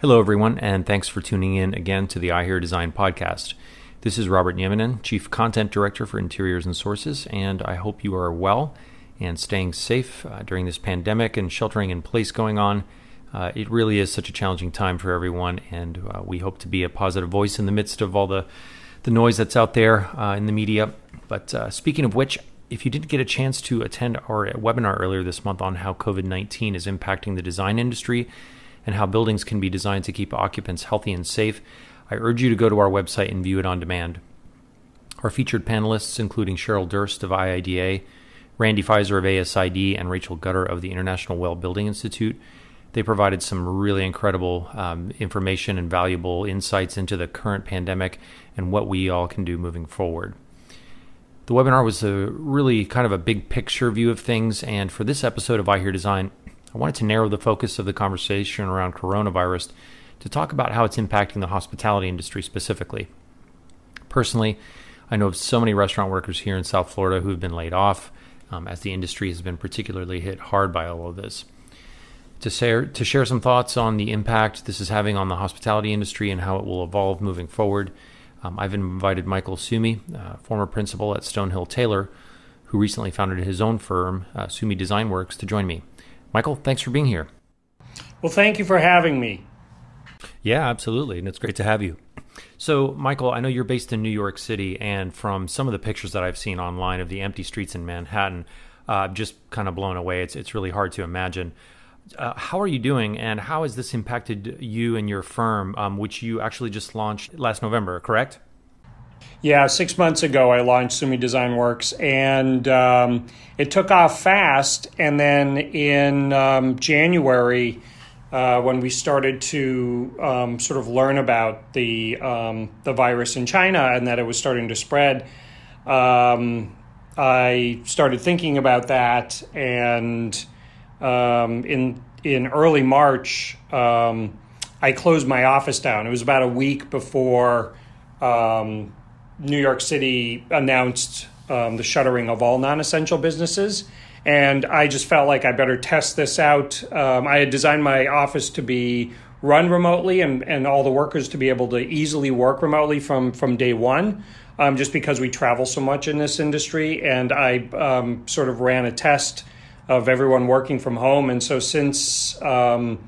Hello, everyone, and thanks for tuning in again to the I Hear Design podcast. This is Robert Nieminen, Chief Content Director for Interiors and Sources, and I hope you are well and staying safe uh, during this pandemic and sheltering in place going on. Uh, it really is such a challenging time for everyone, and uh, we hope to be a positive voice in the midst of all the, the noise that's out there uh, in the media. But uh, speaking of which, if you didn't get a chance to attend our webinar earlier this month on how COVID 19 is impacting the design industry, and how buildings can be designed to keep occupants healthy and safe, I urge you to go to our website and view it on demand. Our featured panelists, including Cheryl Durst of IIDA, Randy Fiser of ASID, and Rachel Gutter of the International Well Building Institute, they provided some really incredible um, information and valuable insights into the current pandemic and what we all can do moving forward. The webinar was a really kind of a big picture view of things, and for this episode of I Hear Design, I wanted to narrow the focus of the conversation around coronavirus to talk about how it's impacting the hospitality industry specifically. Personally, I know of so many restaurant workers here in South Florida who have been laid off, um, as the industry has been particularly hit hard by all of this. To share, to share some thoughts on the impact this is having on the hospitality industry and how it will evolve moving forward, um, I've invited Michael Suomi, uh, former principal at Stonehill Taylor, who recently founded his own firm, uh, Suomi Design Works, to join me. Michael, thanks for being here. Well, thank you for having me. Yeah, absolutely. And it's great to have you. So, Michael, I know you're based in New York City, and from some of the pictures that I've seen online of the empty streets in Manhattan, I'm uh, just kind of blown away. It's, it's really hard to imagine. Uh, how are you doing, and how has this impacted you and your firm, um, which you actually just launched last November, correct? Yeah, six months ago I launched Suomi Design Works, and um, it took off fast. And then in um, January, uh, when we started to um, sort of learn about the um, the virus in China and that it was starting to spread, um, I started thinking about that. And um, in in early March, I closed my office down. It was about a week before. Um, New York City announced um, the shuttering of all non essential businesses. And I just felt like I better test this out. Um, I had designed my office to be run remotely and, and all the workers to be able to easily work remotely from, from day one, um, just because we travel so much in this industry. And I um, sort of ran a test of everyone working from home. And so since um,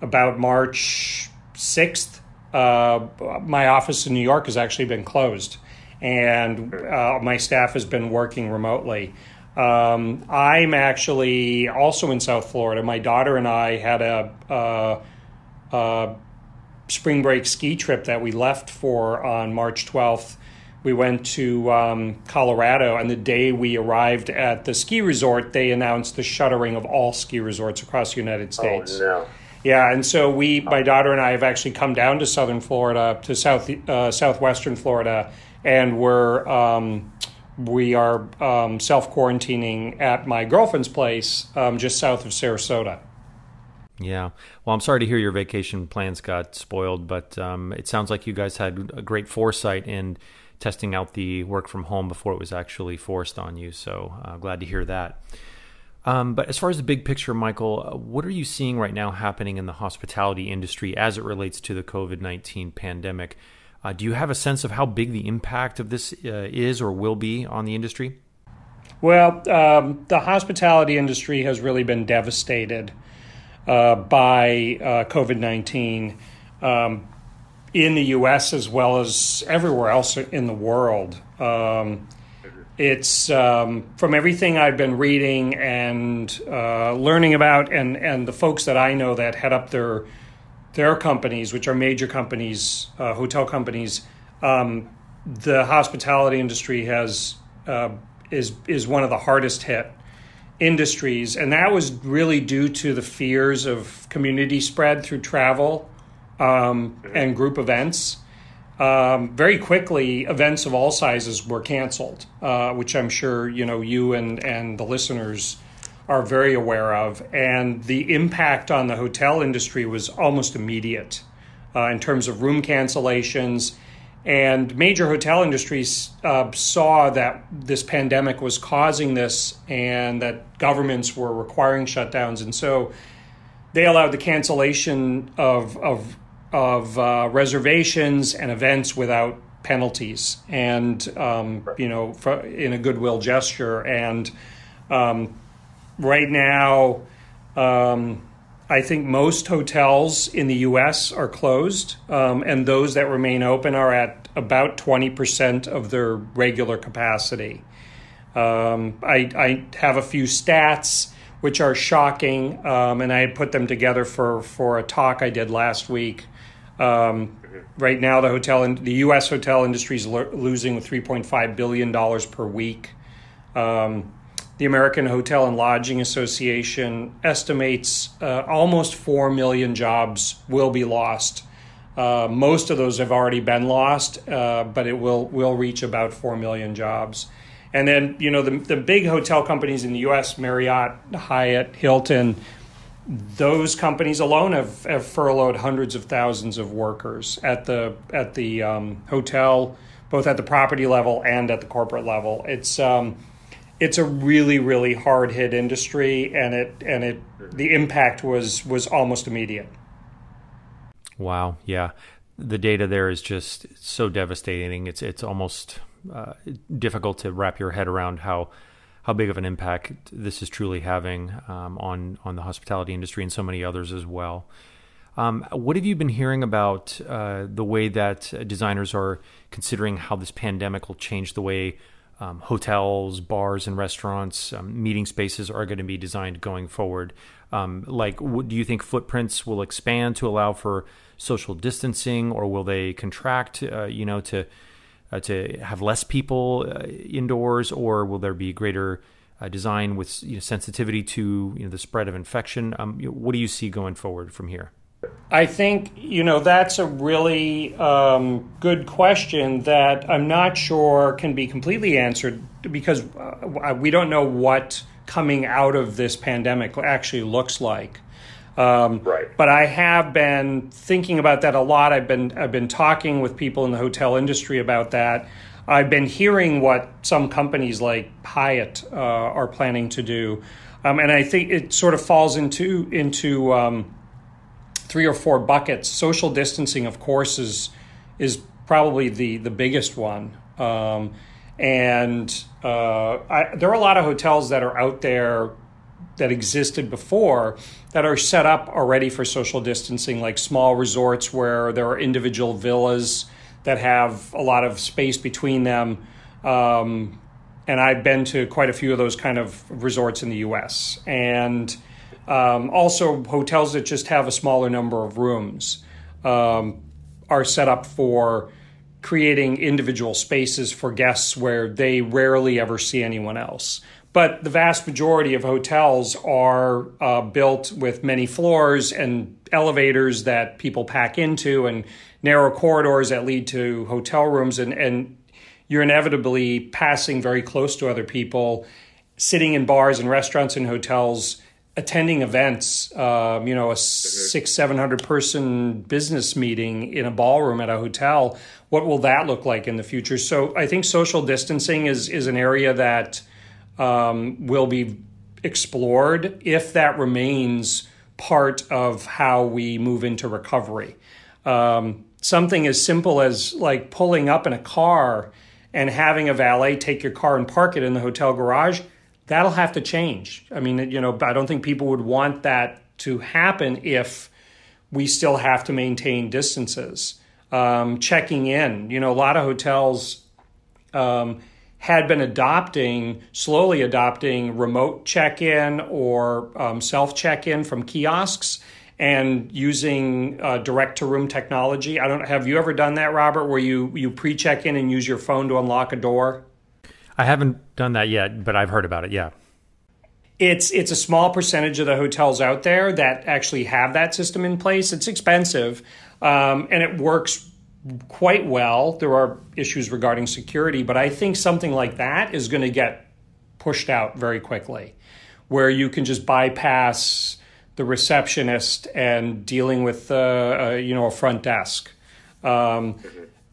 about March 6th, uh, my office in New York has actually been closed and uh, my staff has been working remotely. Um, I'm actually also in South Florida. My daughter and I had a, a, a, spring break ski trip that we left for on March 12th. We went to um, Colorado, and the day we arrived at the ski resort, they announced the shuttering of all ski resorts across the United oh, States. Oh, no. Yeah, and so we, my daughter and I, have actually come down to southern Florida, to south uh, southwestern Florida, and we're um, we are um, self quarantining at my girlfriend's place um, just south of Sarasota. Yeah. Well, I'm sorry to hear your vacation plans got spoiled, but um, it sounds like you guys had a great foresight in testing out the work from home before it was actually forced on you. So uh, glad to hear that. Um, but as far as the big picture, Michael, uh, what are you seeing right now happening in the hospitality industry as it relates to the COVID 19 pandemic? Uh, do you have a sense of how big the impact of this uh, is or will be on the industry? Well, um, the hospitality industry has really been devastated uh, by uh, COVID 19 um, in the US as well as everywhere else in the world. Um, it's um, from everything I've been reading and uh, learning about, and, and the folks that I know that head up their their companies, which are major companies, uh, hotel companies, um, the hospitality industry has uh, is is one of the hardest hit industries, and that was really due to the fears of community spread through travel um, and group events. Um, very quickly, events of all sizes were canceled, uh, which I'm sure you know you and and the listeners are very aware of. And the impact on the hotel industry was almost immediate uh, in terms of room cancellations. And major hotel industries uh, saw that this pandemic was causing this and that governments were requiring shutdowns. And so they allowed the cancellation of, of of uh, reservations and events without penalties, and um, you know, for, in a goodwill gesture. And um, right now, um, I think most hotels in the U.S. are closed, um, and those that remain open are at about twenty percent of their regular capacity. Um, I, I have a few stats which are shocking, um, and I put them together for, for a talk I did last week. Um, right now, the hotel in, the U.S. hotel industry is lo- losing 3.5 billion dollars per week. Um, the American Hotel and Lodging Association estimates uh, almost 4 million jobs will be lost. Uh, most of those have already been lost, uh, but it will will reach about 4 million jobs. And then, you know, the, the big hotel companies in the US, Marriott, Hyatt, Hilton, those companies alone have, have furloughed hundreds of thousands of workers at the at the um, hotel, both at the property level and at the corporate level. It's um, it's a really really hard hit industry, and it and it the impact was was almost immediate. Wow, yeah, the data there is just so devastating. It's it's almost uh, difficult to wrap your head around how how big of an impact this is truly having um, on on the hospitality industry and so many others as well. Um, what have you been hearing about uh, the way that designers are considering how this pandemic will change the way um, hotels, bars, and restaurants, um, meeting spaces are going to be designed going forward? Um, like, what, do you think footprints will expand to allow for social distancing, or will they contract? Uh, you know, to uh, to have less people uh, indoors, or will there be greater uh, design with you know, sensitivity to you know, the spread of infection? Um, what do you see going forward from here? I think you know that's a really um, good question that I'm not sure can be completely answered because uh, we don't know what coming out of this pandemic actually looks like. Um, right. But I have been thinking about that a lot. I've been I've been talking with people in the hotel industry about that. I've been hearing what some companies like Hyatt uh, are planning to do, um, and I think it sort of falls into into um, three or four buckets. Social distancing, of course, is is probably the the biggest one. Um, and uh, I, there are a lot of hotels that are out there that existed before that are set up already for social distancing, like small resorts where there are individual villas that have a lot of space between them. Um, and I've been to quite a few of those kind of resorts in the US. And um, also, hotels that just have a smaller number of rooms um, are set up for creating individual spaces for guests where they rarely ever see anyone else. But the vast majority of hotels are uh, built with many floors and elevators that people pack into and narrow corridors that lead to hotel rooms. And, and you're inevitably passing very close to other people, sitting in bars and restaurants and hotels, attending events. Um, you know, a six, 700 person business meeting in a ballroom at a hotel. What will that look like in the future? So I think social distancing is, is an area that um, will be explored if that remains part of how we move into recovery. Um, something as simple as like pulling up in a car and having a valet take your car and park it in the hotel garage, that'll have to change. I mean, you know, I don't think people would want that to happen if we still have to maintain distances. Um, checking in, you know, a lot of hotels um, had been adopting, slowly adopting remote check in or um, self check in from kiosks and using uh, direct to room technology. I don't have you ever done that, Robert, where you, you pre check in and use your phone to unlock a door? I haven't done that yet, but I've heard about it, yeah. It's it's a small percentage of the hotels out there that actually have that system in place. It's expensive, um, and it works quite well. There are issues regarding security, but I think something like that is going to get pushed out very quickly, where you can just bypass the receptionist and dealing with uh, uh, you know a front desk. Um,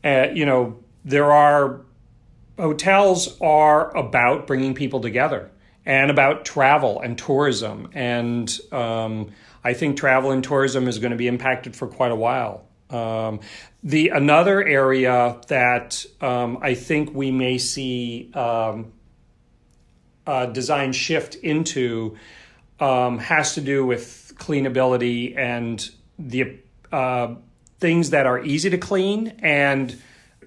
uh, you know there are hotels are about bringing people together and about travel and tourism, and um, I think travel and tourism is going to be impacted for quite a while. Um, the another area that um, I think we may see um, design shift into um, has to do with cleanability and the uh, things that are easy to clean and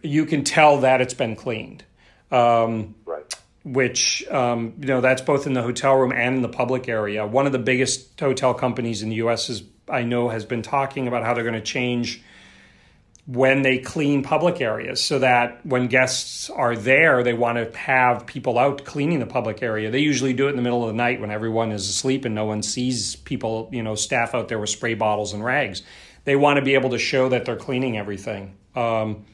you can tell that it's been cleaned. Um, right. Which um, you know that's both in the hotel room and in the public area. One of the biggest hotel companies in the U.S. is I know has been talking about how they're going to change when they clean public areas so that when guests are there, they want to have people out cleaning the public area. They usually do it in the middle of the night when everyone is asleep and no one sees people, you know, staff out there with spray bottles and rags. They want to be able to show that they're cleaning everything. Um,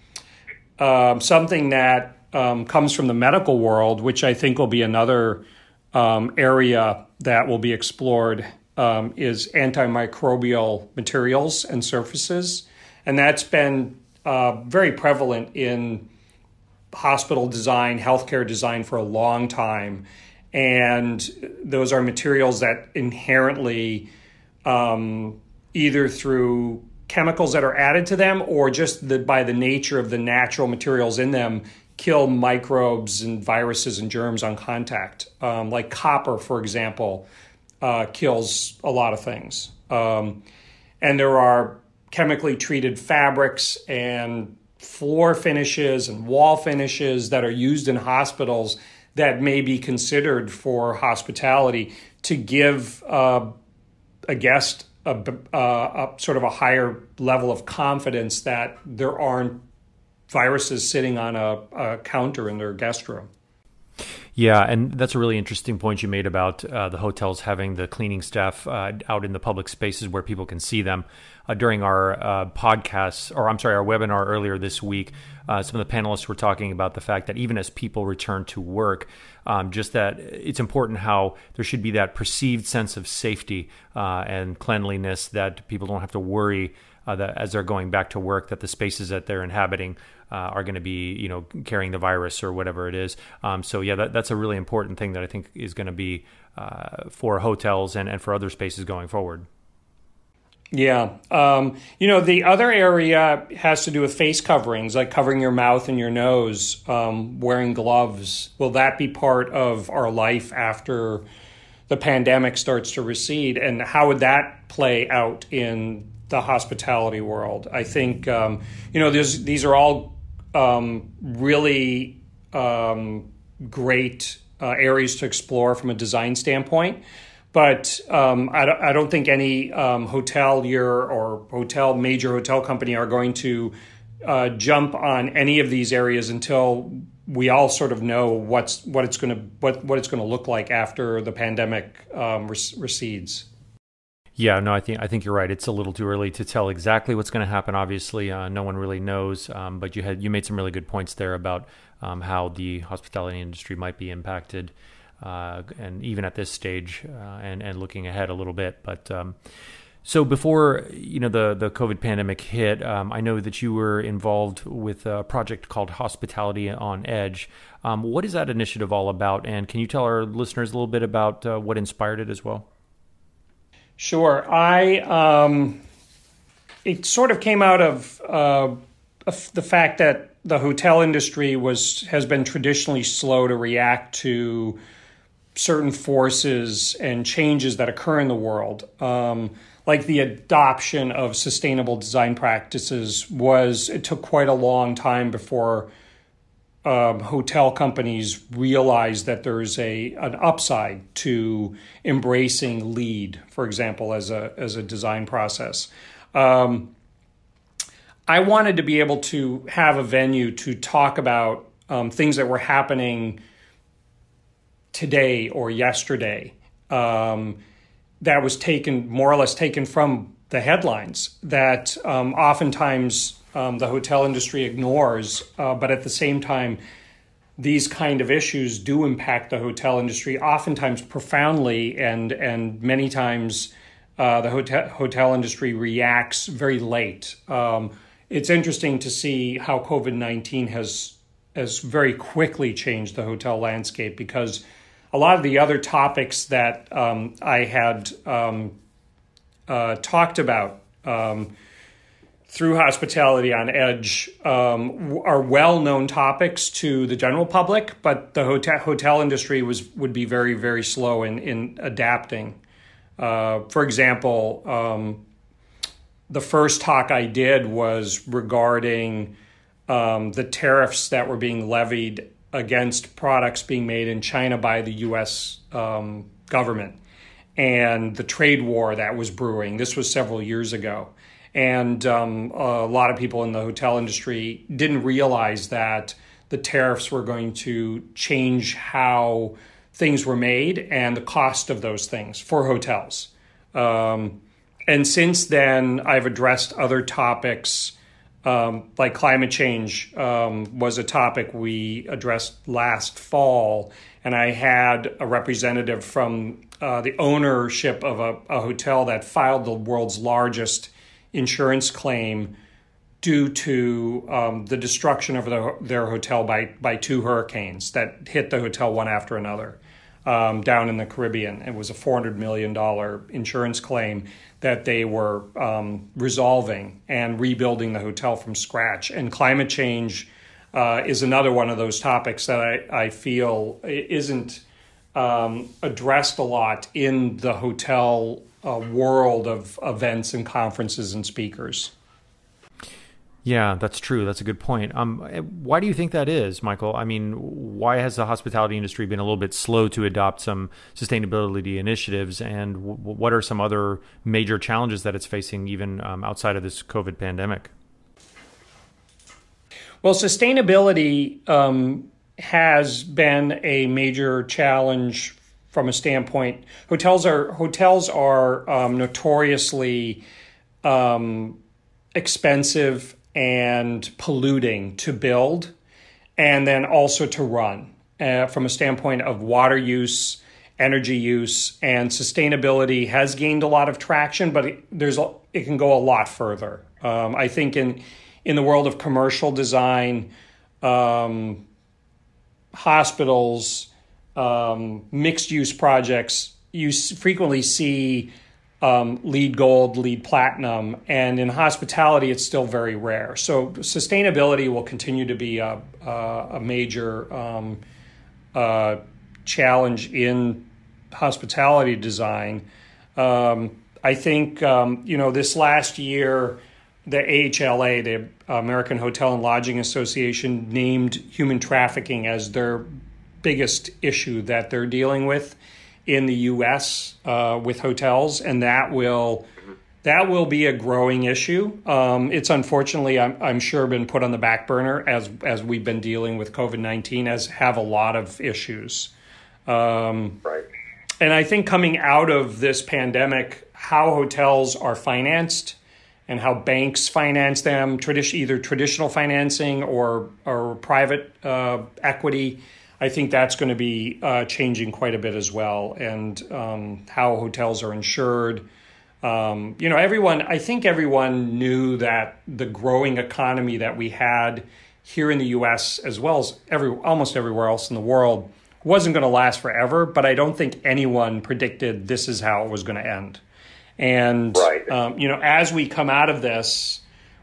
um, something that um, comes from the medical world, which I think will be another um, area that will be explored, um, is antimicrobial materials and surfaces and that's been uh, very prevalent in hospital design, healthcare design for a long time. And those are materials that inherently, um, either through chemicals that are added to them or just the, by the nature of the natural materials in them, kill microbes and viruses and germs on contact. Um, like copper, for example, uh, kills a lot of things. Um, and there are chemically treated fabrics and floor finishes and wall finishes that are used in hospitals that may be considered for hospitality to give uh, a guest a, uh, a, sort of a higher level of confidence that there aren't viruses sitting on a, a counter in their guest room. Yeah, and that's a really interesting point you made about uh, the hotels having the cleaning staff uh, out in the public spaces where people can see them. Uh, during our uh, podcasts, or I'm sorry, our webinar earlier this week, uh, some of the panelists were talking about the fact that even as people return to work, um, just that it's important how there should be that perceived sense of safety uh, and cleanliness that people don't have to worry that as they're going back to work that the spaces that they're inhabiting uh, are going to be you know carrying the virus or whatever it is. Um, so yeah, that, that's a really important thing that I think is going to be uh, for hotels and, and for other spaces going forward. Yeah. Um, you know, the other area has to do with face coverings, like covering your mouth and your nose, um, wearing gloves. Will that be part of our life after the pandemic starts to recede? And how would that play out in the hospitality world? I think, um, you know, these are all um, really um, great uh, areas to explore from a design standpoint. But um, I, don't, I, don't, think any um, hotelier or hotel major hotel company are going to uh, jump on any of these areas until we all sort of know what's what it's going to what what it's going to look like after the pandemic um, recedes. Yeah, no, I think I think you're right. It's a little too early to tell exactly what's going to happen. Obviously, uh, no one really knows. Um, but you had you made some really good points there about um, how the hospitality industry might be impacted, uh, and even at this stage, uh, and and looking ahead a little bit. But um, so before you know the the COVID pandemic hit, um, I know that you were involved with a project called Hospitality on Edge. Um, what is that initiative all about? And can you tell our listeners a little bit about uh, what inspired it as well? Sure. I um, it sort of came out of uh, the fact that the hotel industry was has been traditionally slow to react to certain forces and changes that occur in the world. Um, like the adoption of sustainable design practices was it took quite a long time before um, hotel companies realize that there's a an upside to embracing LEED, for example, as a as a design process. Um, I wanted to be able to have a venue to talk about um, things that were happening today or yesterday um, that was taken more or less taken from the headlines that um, oftentimes um, the hotel industry ignores. Uh, but at the same time, these kind of issues do impact the hotel industry, oftentimes profoundly, and and many times uh, the hotel hotel industry reacts very late. Um, it's interesting to see how COVID nineteen has has very quickly changed the hotel landscape because a lot of the other topics that um, I had um, uh, talked about um, through Hospitality on Edge um, are well known topics to the general public, but the hotel, hotel industry was would be very, very slow in, in adapting. Uh, for example, um, the first talk I did was regarding um, the tariffs that were being levied against products being made in China by the US um, government and the trade war that was brewing. This was several years ago. And um, a lot of people in the hotel industry didn't realize that the tariffs were going to change how things were made and the cost of those things for hotels. Um, and since then, I've addressed other topics um, like climate change um, was a topic we addressed last fall, and I had a representative from uh, the ownership of a, a, hotel that filed the world's largest insurance claim due to um, the destruction of the, their hotel by, by two hurricanes that hit the hotel one after another um, down in the Caribbean. It was a $400 million insurance claim that they were um, resolving and rebuilding the hotel from scratch. And climate change uh, is another one of those topics that I, I feel isn't um, addressed a lot in the hotel uh, world of events and conferences and speakers. Yeah, that's true. That's a good point. Um, why do you think that is, Michael? I mean, why has the hospitality industry been a little bit slow to adopt some sustainability initiatives, and w- what are some other major challenges that it's facing, even um, outside of this COVID pandemic? Well, sustainability um, has been a major challenge from a standpoint. Hotels are hotels are um, notoriously um, expensive and polluting to build and then also to run uh, from a standpoint of water use energy use and sustainability has gained a lot of traction but it, there's a, it can go a lot further um, i think in in the world of commercial design um, hospitals um, mixed use projects you frequently see um, LEED gold, LEED platinum, and in hospitality, it's still very rare. So sustainability will continue to be a, a, a major um, uh, challenge in hospitality design. Um, I think um, you know this last year, the AHLA, the American Hotel and Lodging Association, named human trafficking as their biggest issue that they're dealing with in the U.S. Uh, with hotels, and that will that will be a growing issue. Um, it's unfortunately, I'm, I'm, sure, been put on the back burner as as we've been dealing with COVID nineteen, as have a lot of issues. Um, right. And I think coming out of this pandemic, how hotels are financed and how banks finance them, tradi- either traditional financing or or private uh, equity I think that's going to be uh, changing quite a bit as well, and um, how hotels are insured. Um, you know, everyone, I think everyone knew that the growing economy that we had here in the US, as well as every, almost everywhere else in the world, wasn't going to last forever, but I don't think anyone predicted this is how it was going to end. And, right. um, you know, as we come out of this,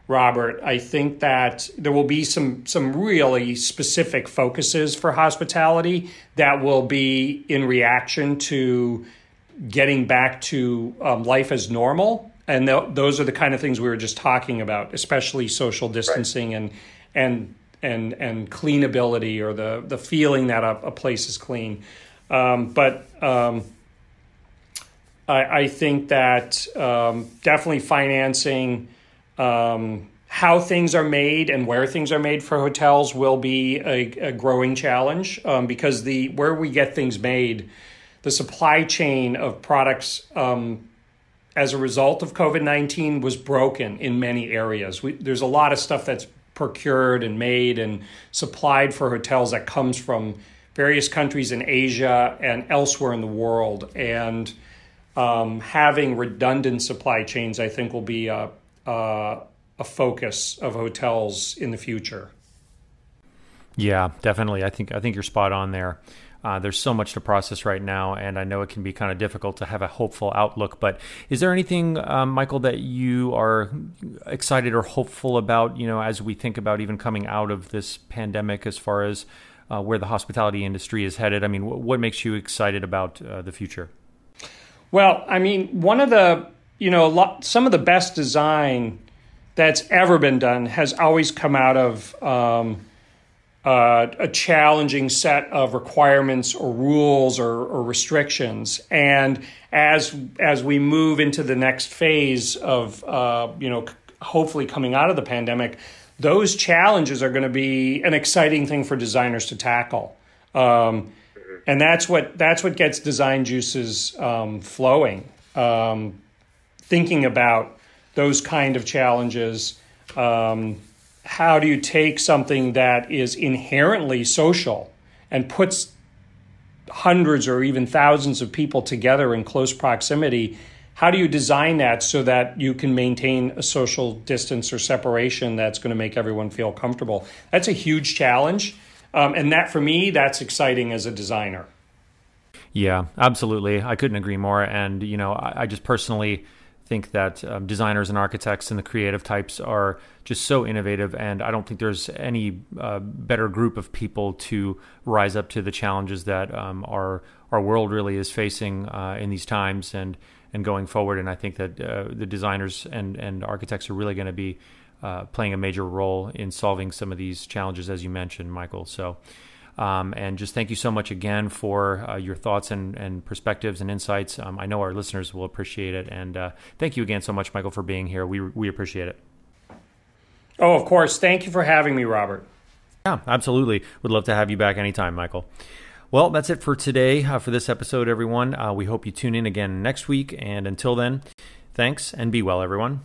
Robert, I think that there will be some some really specific focuses for hospitality that will be in reaction to getting back to um, life as normal, and th- those are the kind of things we were just talking about, especially social distancing right. and and and and cleanability or the the feeling that a, a place is clean. Um, but um, I, I, think that um, definitely financing um, how things are made and where things are made for hotels will be a, a growing challenge um, because the where we get things made, the supply chain of products um, as a result of COVID nineteen was broken in many areas. We, there's a lot of stuff that's procured and made and supplied for hotels that comes from various countries in Asia and elsewhere in the world, and um, having redundant supply chains, I think, will be a uh, a focus of hotels in the future. Yeah, definitely. I think I think you're spot on there. Uh, there's so much to process right now, and I know it can be kind of difficult to have a hopeful outlook. But is there anything, um, Michael, that you are excited or hopeful about? You know, as we think about even coming out of this pandemic, as far as uh, where the hospitality industry is headed. I mean, w- what makes you excited about uh, the future? Well, I mean, one of the you know, lot, some of the best design that's ever been done has always come out of um, uh, a challenging set of requirements or rules or, or, restrictions. And as as we move into the next phase of uh, you know hopefully coming out of the pandemic, those challenges are going to be an exciting thing for designers to tackle. Um, and that's what that's what gets design juices um, flowing. Um, thinking about those kind of challenges. Um, how do you take something that is inherently social and puts hundreds or even thousands of people together in close proximity? How do you design that so that you can maintain a social distance or separation that's going to make everyone feel comfortable? That's a huge challenge. Um, and that, for me, that's exciting as a designer. Yeah, absolutely. I couldn't agree more. And, you know, I, I just personally think that um, designers and architects and the creative types are just so innovative, and I don't think there's any uh, better group of people to rise up to the challenges that um, our our world really is facing uh, in these times and and going forward. And I think that uh, the designers and and architects are really going to be uh, playing a major role in solving some of these challenges, as you mentioned, Michael. So. Um, and just thank you so much again for uh, your thoughts and, and, perspectives and insights. Um, I know our listeners will appreciate it. And uh, thank you again so much, Michael, for being here. We, we appreciate it. Oh, of course. Thank you for having me, Robert. Yeah, absolutely. Would love to have you back anytime, Michael. Well, that's it for today, uh, for this episode, everyone. Uh, we hope you tune in again next week. And until then, thanks and be well, everyone.